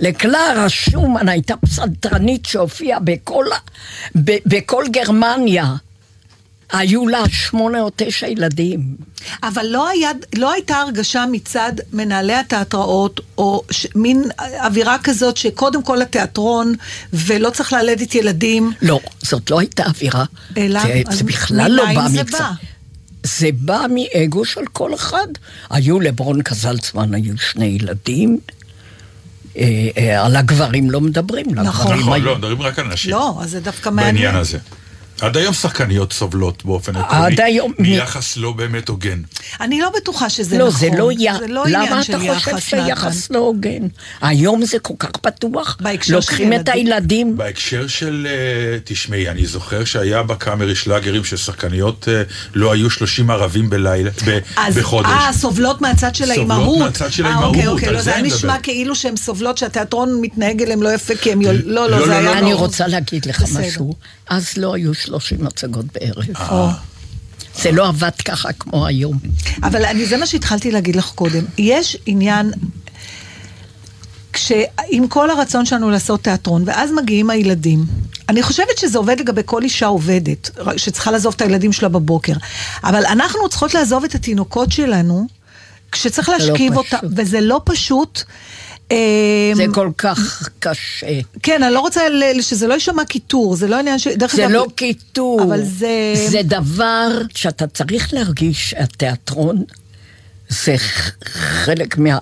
לקלרה שומן הייתה פסנתרנית שהופיעה בכל, ב, בכל גרמניה. היו לה שמונה או תשע ילדים. אבל לא, היה, לא הייתה הרגשה מצד מנהלי התיאטראות, או ש, מין אווירה כזאת שקודם כל התיאטרון, ולא צריך ללדת ילדים. לא, זאת לא הייתה אווירה. אלא? זה, זה בכלל לא בא מצד... בא? זה בא מאגו של כל אחד. היו לברון קזלצמן, היו שני ילדים. אה, אה, על הגברים לא מדברים. נכון. לגברים נכון, היו- לא, מדברים רק על נשים. לא, אז זה דווקא מעניין. בעניין הזה. עד היום שחקניות סובלות באופן עד עקרוני, היום- מיחס לא באמת הוגן. אני לא בטוחה שזה לא, נכון. זה לא, י... זה לא למה עניין אתה חושב יחס, שיחס לא הוגן? היום זה כל כך פתוח. בהקשר לוקחים של את הילדים. בהקשר של, אה, תשמעי, אני זוכר שהיה בקאמרי שלאגרים ששחקניות אה, לא היו 30 ערבים בלילה, ב- אז, בחודש. אה, סובלות מהצד של סובלות האימהות. מהצד של אה, האימהות, אוקיי, אוקיי, על לא, זה היה אני נשמע. כאילו שהן סובלות שהתיאטרון מתנהג אליהם לא יפה כי הם... יול... לא, לא, לא, זה לא, היה... לא, אני לא. רוצה להגיד לך. משהו. אז לא היו 30 הצגות בערב. או. זה לא עבד ככה כמו היום. אבל אני, זה מה שהתחלתי להגיד לך קודם. יש עניין, כשעם כל הרצון שלנו לעשות תיאטרון, ואז מגיעים הילדים, אני חושבת שזה עובד לגבי כל אישה עובדת, שצריכה לעזוב את הילדים שלה בבוקר. אבל אנחנו צריכות לעזוב את התינוקות שלנו, כשצריך לא להשכיב אותה, פשוט. וזה לא פשוט. זה אמ, כל כך קשה. כן, אני לא רוצה שזה לא יישמע קיטור, זה לא עניין ש... דרך זה אגב, לא קיטור. אבל זה... זה דבר שאתה צריך להרגיש שהתיאטרון זה חלק מה...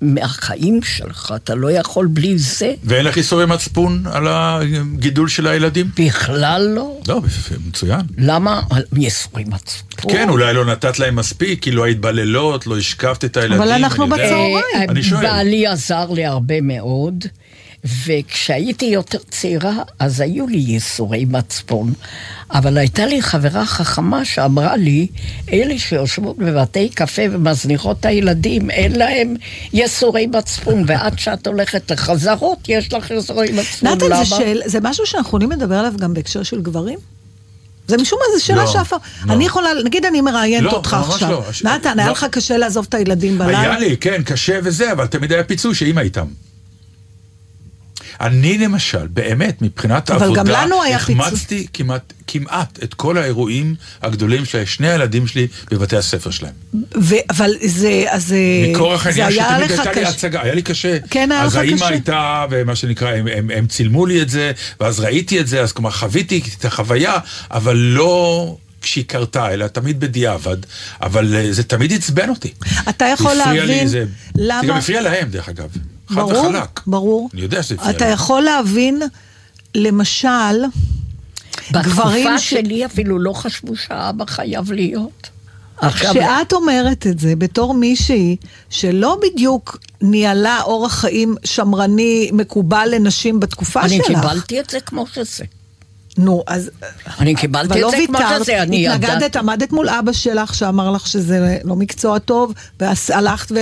מהחיים שלך, אתה לא יכול בלי זה. ואין לך איסורי מצפון על הגידול של הילדים? בכלל לא. לא, מצוין. למה? ייסורים מצפון. כן, אולי לא נתת להם מספיק, כי לא היית בלילות, לא השקפת את הילדים. אבל אנחנו. בצהריים. אני שואל. בעלי עזר לי הרבה מאוד. וכשהייתי יותר צעירה, אז היו לי ייסורי מצפון. אבל הייתה לי חברה חכמה שאמרה לי, אלה שיושבות בבתי קפה ומזניחות את הילדים, אין להם ייסורי מצפון, (laughs) ועד שאת הולכת לחזרות, יש לך ייסורי מצפון. נתן, למה? זה, שאל, זה משהו שאנחנו יכולים לדבר עליו גם בהקשר של גברים? זה משום מה, זו שאלה לא, שאף... לא. אני יכולה, נגיד אני מראיינת לא, אותך ממש עכשיו. לא. נתן, היה לא. לך קשה לעזוב את הילדים בלילה? היה לי, כן, קשה וזה, אבל תמיד היה פיצוי שאימא איתם. אני למשל, באמת, מבחינת אבל עבודה, גם לנו היה פיצוי. החמצתי כמעט, כמעט את כל האירועים הגדולים של שני הילדים שלי בבתי הספר שלהם. ו- אבל זה, אז אה, מכורח זה העניין שתמיד הייתה לי קשה. הצגה, היה לי קשה. כן, היה לך אז האימא קשה. הייתה, ומה שנקרא, הם, הם, הם צילמו לי את זה, ואז ראיתי את זה, אז כלומר חוויתי את החוויה, אבל לא כשהיא קרתה, אלא תמיד בדיעבד, אבל אה, זה תמיד עצבן אותי. אתה יכול הפריע לי, להבין זה, זה גם למה... הפריע להם, דרך אגב. חד ברור, וחלק. ברור. אני יודע שזה הפריע אתה להם. יכול להבין, למשל, גברים בתקופה ש- שלי אפילו לא חשבו שהאבא חייב להיות. עכשיו, כשאת אומרת את זה בתור מישהי שלא בדיוק ניהלה אורח חיים שמרני מקובל לנשים בתקופה אני שלך. קיבלתי את זה כמו שזה. נו, אז... אני קיבלתי את לא זה כמו שזה, אני התנגדת, ידעתי. עמדת מול אבא שלך שאמר לך שזה לא מקצוע טוב, והלכת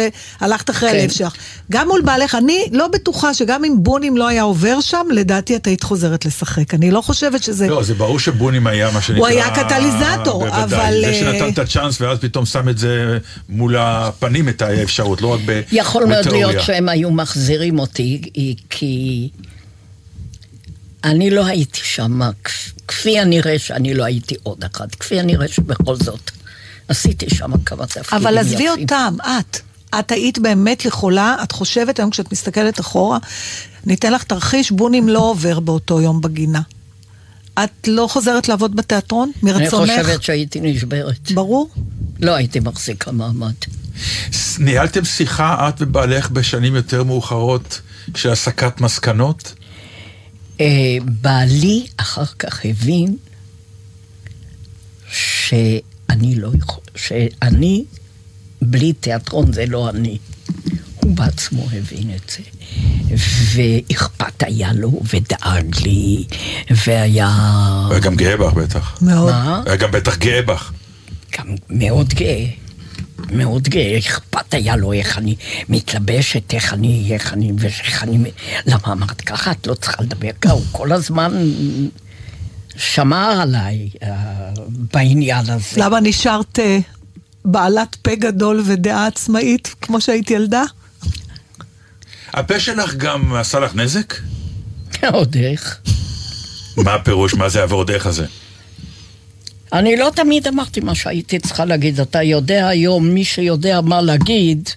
והלכת אחרי כן. הלב שלך. גם מול בעלך, אני לא בטוחה שגם אם בונים לא היה עובר שם, לדעתי את היית חוזרת לשחק. אני לא חושבת שזה... לא, זה ברור שבונים היה מה שנקרא... היה קטליזטור, בוודאי. אבל, זה אה, שנתן את הצ'אנס ואז פתאום שם את זה מול הפנים, את האפשרות, לא רק בתיאוריה. יכול מאוד להיות שהם היו מחזירים אותי, כי אני לא הייתי שם, כפ- כפי הנראה שאני לא הייתי עוד אחד, כפי הנראה שבכל זאת עשיתי שם כמה תפקידים אבל עזבי יפים. אותם, את. את היית באמת יכולה, את חושבת היום כשאת מסתכלת אחורה, אני אתן לך תרחיש, בונים לא עובר באותו יום בגינה. את לא חוזרת לעבוד בתיאטרון אני מרצונך? חושבת שהייתי נשברת. ברור. לא הייתי מחזיקה מעמד. ניהלתם שיחה, את ובעלך, בשנים יותר מאוחרות של הסקת מסקנות? אה, בעלי אחר כך הבין שאני לא יכול, שאני בלי תיאטרון זה לא אני. הוא בעצמו הבין את זה. ואכפת היה לו, ודאג לי, והיה... הוא היה גם גאה בך בטח. מאוד. מה? היה גם בטח גאה בך. גם מאוד גאה. מאוד גאה, אכפת היה לו איך אני מתלבשת, איך אני, איך אני, ואיך אני... למה אמרת ככה? את לא צריכה לדבר ככה, הוא כל הזמן שמר עליי אה, בעניין הזה. למה נשארת אה, בעלת פה גדול ודעה עצמאית, כמו שהיית ילדה? הפה שלך גם עשה לך נזק? (laughs) עוד איך. מה הפירוש? מה זה עבור דרך הזה? אני לא תמיד אמרתי מה שהייתי צריכה להגיד. אתה יודע היום, מי שיודע מה להגיד,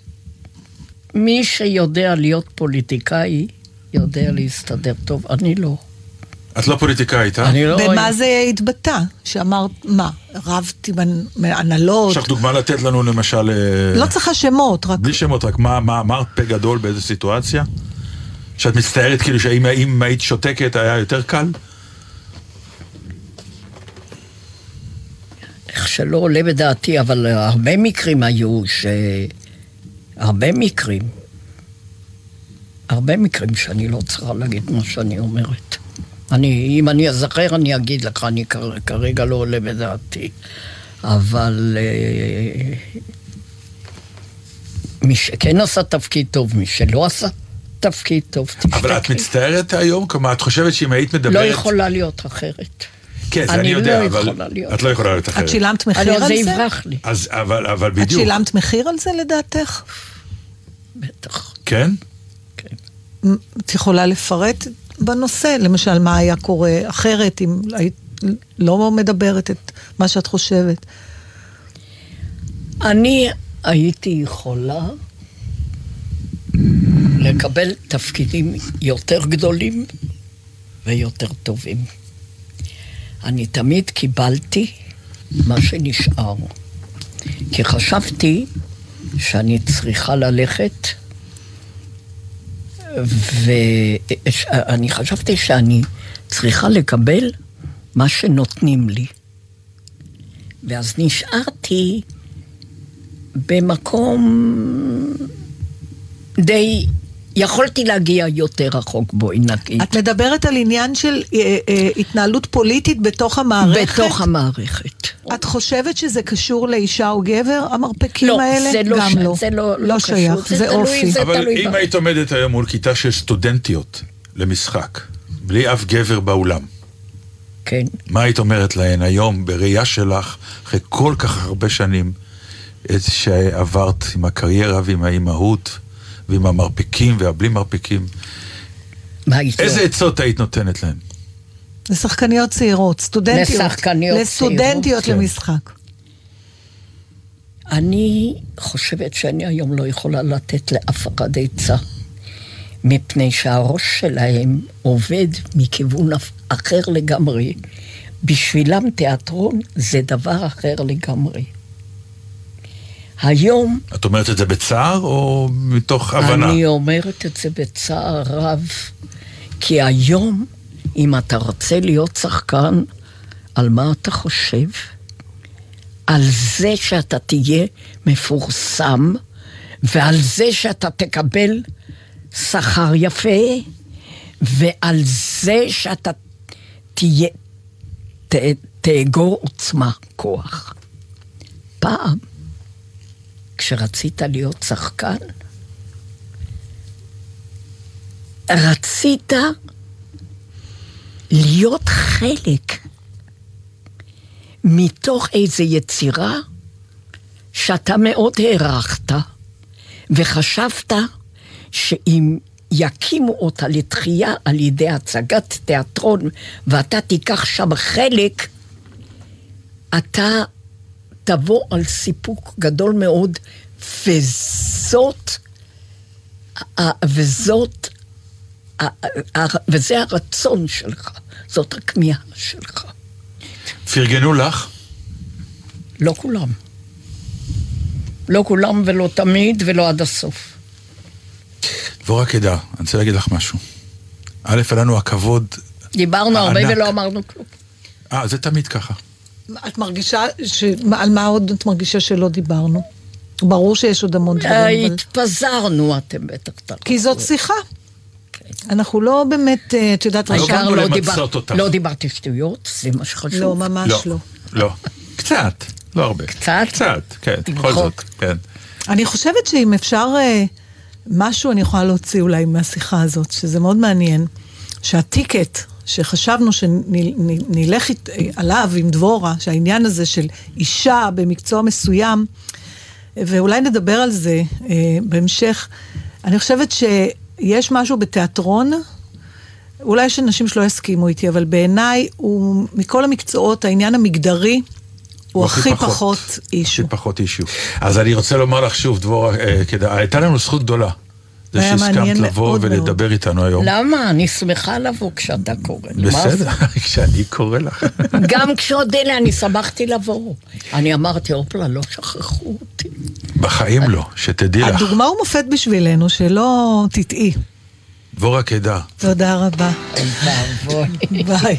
מי שיודע להיות פוליטיקאי, יודע להסתדר טוב. אני לא. את לא פוליטיקאית, אה? אני לא... במה זה התבטא? שאמרת, מה, רבת עם הנהלות? יש לך דוגמה לתת לנו למשל... אה, לא צריכה שמות, רק... בלי שמות, רק מה מה אמרת פה גדול באיזה סיטואציה? שאת מצטערת כאילו שאם אם היית שותקת היה יותר קל? שלא עולה בדעתי, אבל הרבה מקרים היו ש... הרבה מקרים. הרבה מקרים שאני לא צריכה להגיד מה שאני אומרת. אני, אם אני אזכר, אני אגיד לך, אני כר, כרגע לא עולה בדעתי. אבל אה, מי שכן עשה תפקיד טוב, מי שלא עשה תפקיד טוב, תשתקי. אבל את מצטערת היום? כלומר, את חושבת שאם היית מדברת... לא יכולה להיות אחרת. כן, זה אני אני יודע, לא אבל יכולה להיות. את לא יכולה להיות אחרת. את שילמת מחיר הלוא על זה זה? יברח לי, אז, אבל, אבל את בדיוק. שילמת מחיר על זה לדעתך? בטח. כן? מ- את יכולה לפרט בנושא? למשל, מה היה קורה אחרת אם היית לא מדברת את מה שאת חושבת? אני הייתי יכולה לקבל תפקידים יותר גדולים ויותר טובים. אני תמיד קיבלתי מה שנשאר. כי חשבתי שאני צריכה ללכת, ואני חשבתי שאני צריכה לקבל מה שנותנים לי. ואז נשארתי במקום די יכולתי להגיע יותר רחוק, בואי נגיד. את מדברת על עניין של אה, אה, התנהלות פוליטית בתוך המערכת? בתוך המערכת. את חושבת שזה קשור לאישה או גבר, המרפקים לא, האלה? זה לא גם ש- לא. זה לא- לא קשור, שייך, זה זה תלוי, אופי. זה- אבל תלוי אם בה. היית עומדת היום מול כיתה של סטודנטיות למשחק, בלי אף גבר באולם, כן. מה היית אומרת להן היום, בראייה שלך, אחרי כל כך הרבה שנים, את שעברת עם הקריירה ועם האימהות, ועם המרפקים והבלי מרפקים, מה איזה עצות היית נותנת להן? לשחקניות צעירות, סטודנטיות. לשחקניות לסטודנטיות צעירות, כן. למשחק. אני חושבת שאני היום לא יכולה לתת לאף אחד עצה, מפני שהראש שלהם עובד מכיוון אחר לגמרי. בשבילם תיאטרון זה דבר אחר לגמרי. היום את אומרת את זה בצער או מתוך הבנה? אני אומרת את זה בצער רב, כי היום, אם אתה רוצה להיות שחקן, על מה אתה חושב? על זה שאתה תהיה מפורסם, ועל זה שאתה תקבל שכר יפה, ועל זה שאתה תהיה, ת, תאגור עוצמה, כוח. פעם, כשרצית להיות שחקן, רצית להיות חלק מתוך איזו יצירה שאתה מאוד הערכת, וחשבת שאם יקימו אותה לתחייה על ידי הצגת תיאטרון, ואתה תיקח שם חלק, אתה תבוא על סיפוק גדול מאוד, וזאת, וזאת, וזה הרצון שלך, זאת הכמיהה שלך. פרגנו לך? לא כולם. לא כולם ולא תמיד ולא עד הסוף. דבורה קידר, אני רוצה להגיד לך משהו. א', היה לנו הכבוד... דיברנו הרבה הענק. ולא אמרנו כלום. אה, זה תמיד ככה. את מרגישה, ש... על מה עוד את מרגישה שלא דיברנו? ברור שיש עוד המון דברים, אבל... התפזרנו, אתם בטח תראו. כי זאת שיחה. אנחנו לא באמת, אה, את יודעת, לא העיקר לא למצות דיבר- אותך. לא דיברתי שטויות, זה מה שחשוב. לא, ממש לא. לא. לא. קצת, לא הרבה. קצת? קצת, כן, בכל. זאת, כן. אני חושבת שאם אפשר אה, משהו, אני יכולה להוציא אולי מהשיחה הזאת, שזה מאוד מעניין, שהטיקט שחשבנו שנלך אה, עליו עם דבורה, שהעניין הזה של אישה במקצוע מסוים, ואולי נדבר על זה אה, בהמשך, אני חושבת שיש משהו בתיאטרון, אולי יש אנשים שלא יסכימו איתי, אבל בעיניי הוא, מכל המקצועות, העניין המגדרי הוא הכי פחות אישו. הכי פחות אישו. אז אני רוצה לומר לך שוב, דבורה, אה, כדאי- הייתה לנו זכות גדולה. זה שהסכמת לבוא ולדבר איתנו היום. למה? אני שמחה לבוא כשאתה קורא. לי. בסדר, (laughs) כשאני קורא לך. (laughs) גם כשעוד אלה אני שמחתי לבוא. אני אמרתי, הופלה, לא שכחו אותי. בחיים לא, שתדעי לך. הדוגמה ומופת בשבילנו, שלא תטעי. דבורה קידר. תודה רבה. ביי.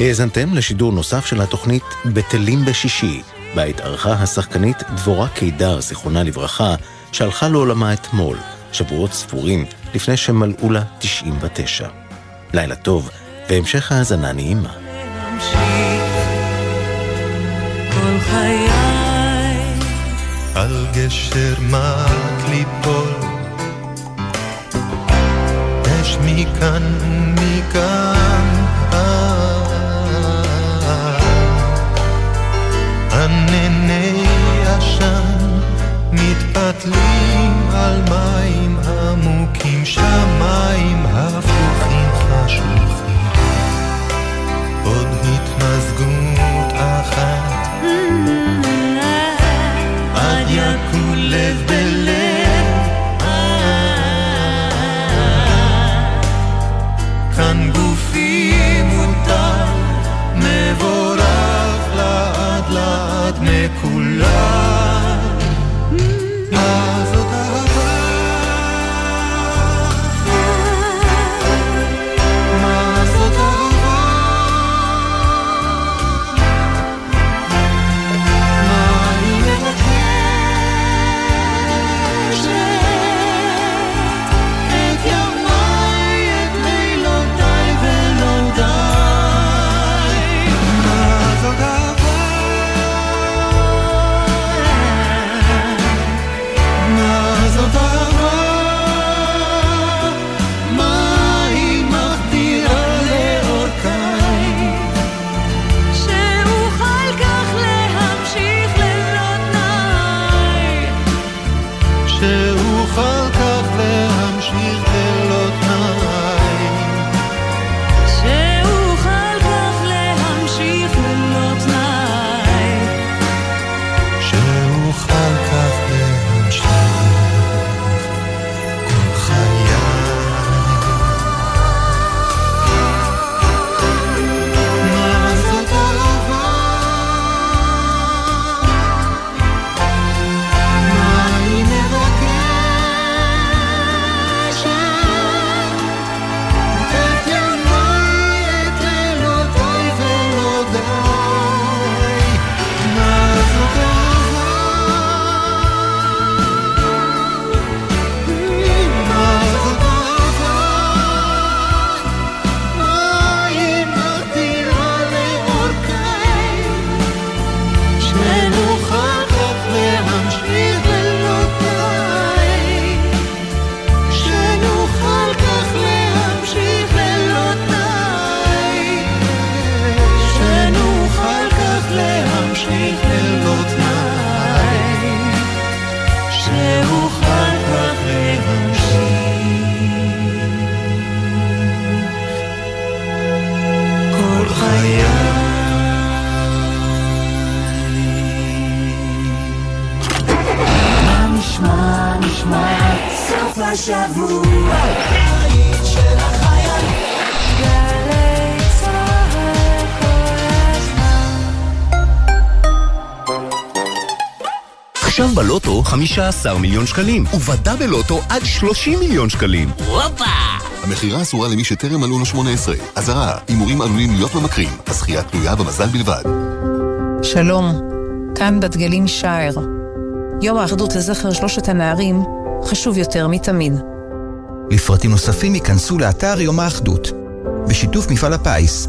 האזנתם לשידור נוסף של התוכנית בטלים בשישי, בה התארחה השחקנית דבורה קידר, זיכרונה לברכה, שהלכה לעולמה אתמול, שבועות ספורים לפני שמלאו לה 99. לילה טוב, והמשך האזנה נעימה. על גשר מת ליפול אש מכאן ומכאן ענני עשן מתפתלים על מים עמוקים שמיים הפוכים חשוכים עכשיו בלוטו 15 מיליון שקלים, ובדה בלוטו עד 30 מיליון שקלים. הופה! המכירה אסורה למי שטרם מלאו לו 18. אזהרה, הימורים עלולים להיות ממכרים. הזכייה תלויה במזל בלבד. שלום, כאן בת גלים שער. יום האחדות לזכר שלושת הנערים חשוב יותר מתמיד. לפרטים נוספים ייכנסו לאתר יום האחדות, בשיתוף מפעל הפיס.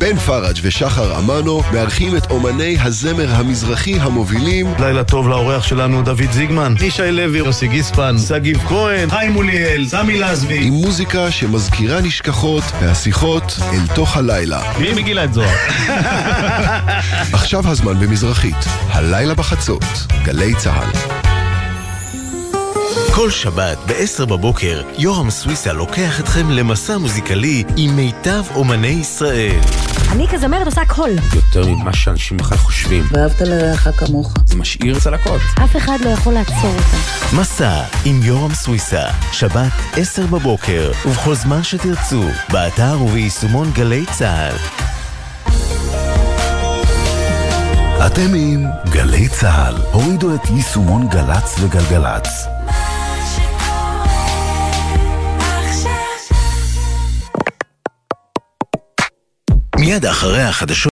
בן פראג' ושחר אמנו מארחים את אומני הזמר המזרחי המובילים לילה טוב לאורח שלנו, דוד זיגמן, ישי לוי, יוסי גיספן, שגיב כהן, חיים מוליאל, סמי לזבי. עם מוזיקה שמזכירה נשכחות והשיחות אל תוך הלילה. מי מגילה את זוהר? (laughs) עכשיו הזמן במזרחית, הלילה בחצות, גלי צה"ל. כל שבת ב-10 בבוקר, יורם סוויסה לוקח אתכם למסע מוזיקלי עם מיטב אומני ישראל. אני כזמרת עושה הכל. יותר ממה שאנשים בכלל חושבים. ואהבת לרעך כמוך. זה משאיר צלקות. אף אחד לא יכול לעצור אותה. מסע עם יורם סוויסה, שבת 10 בבוקר, ובכל זמן שתרצו, באתר וביישומון גלי צה"ל. אתם עם גלי צה"ל. הורידו את יישומון גל"צ וגלגלצ. מיד אחרי החדשות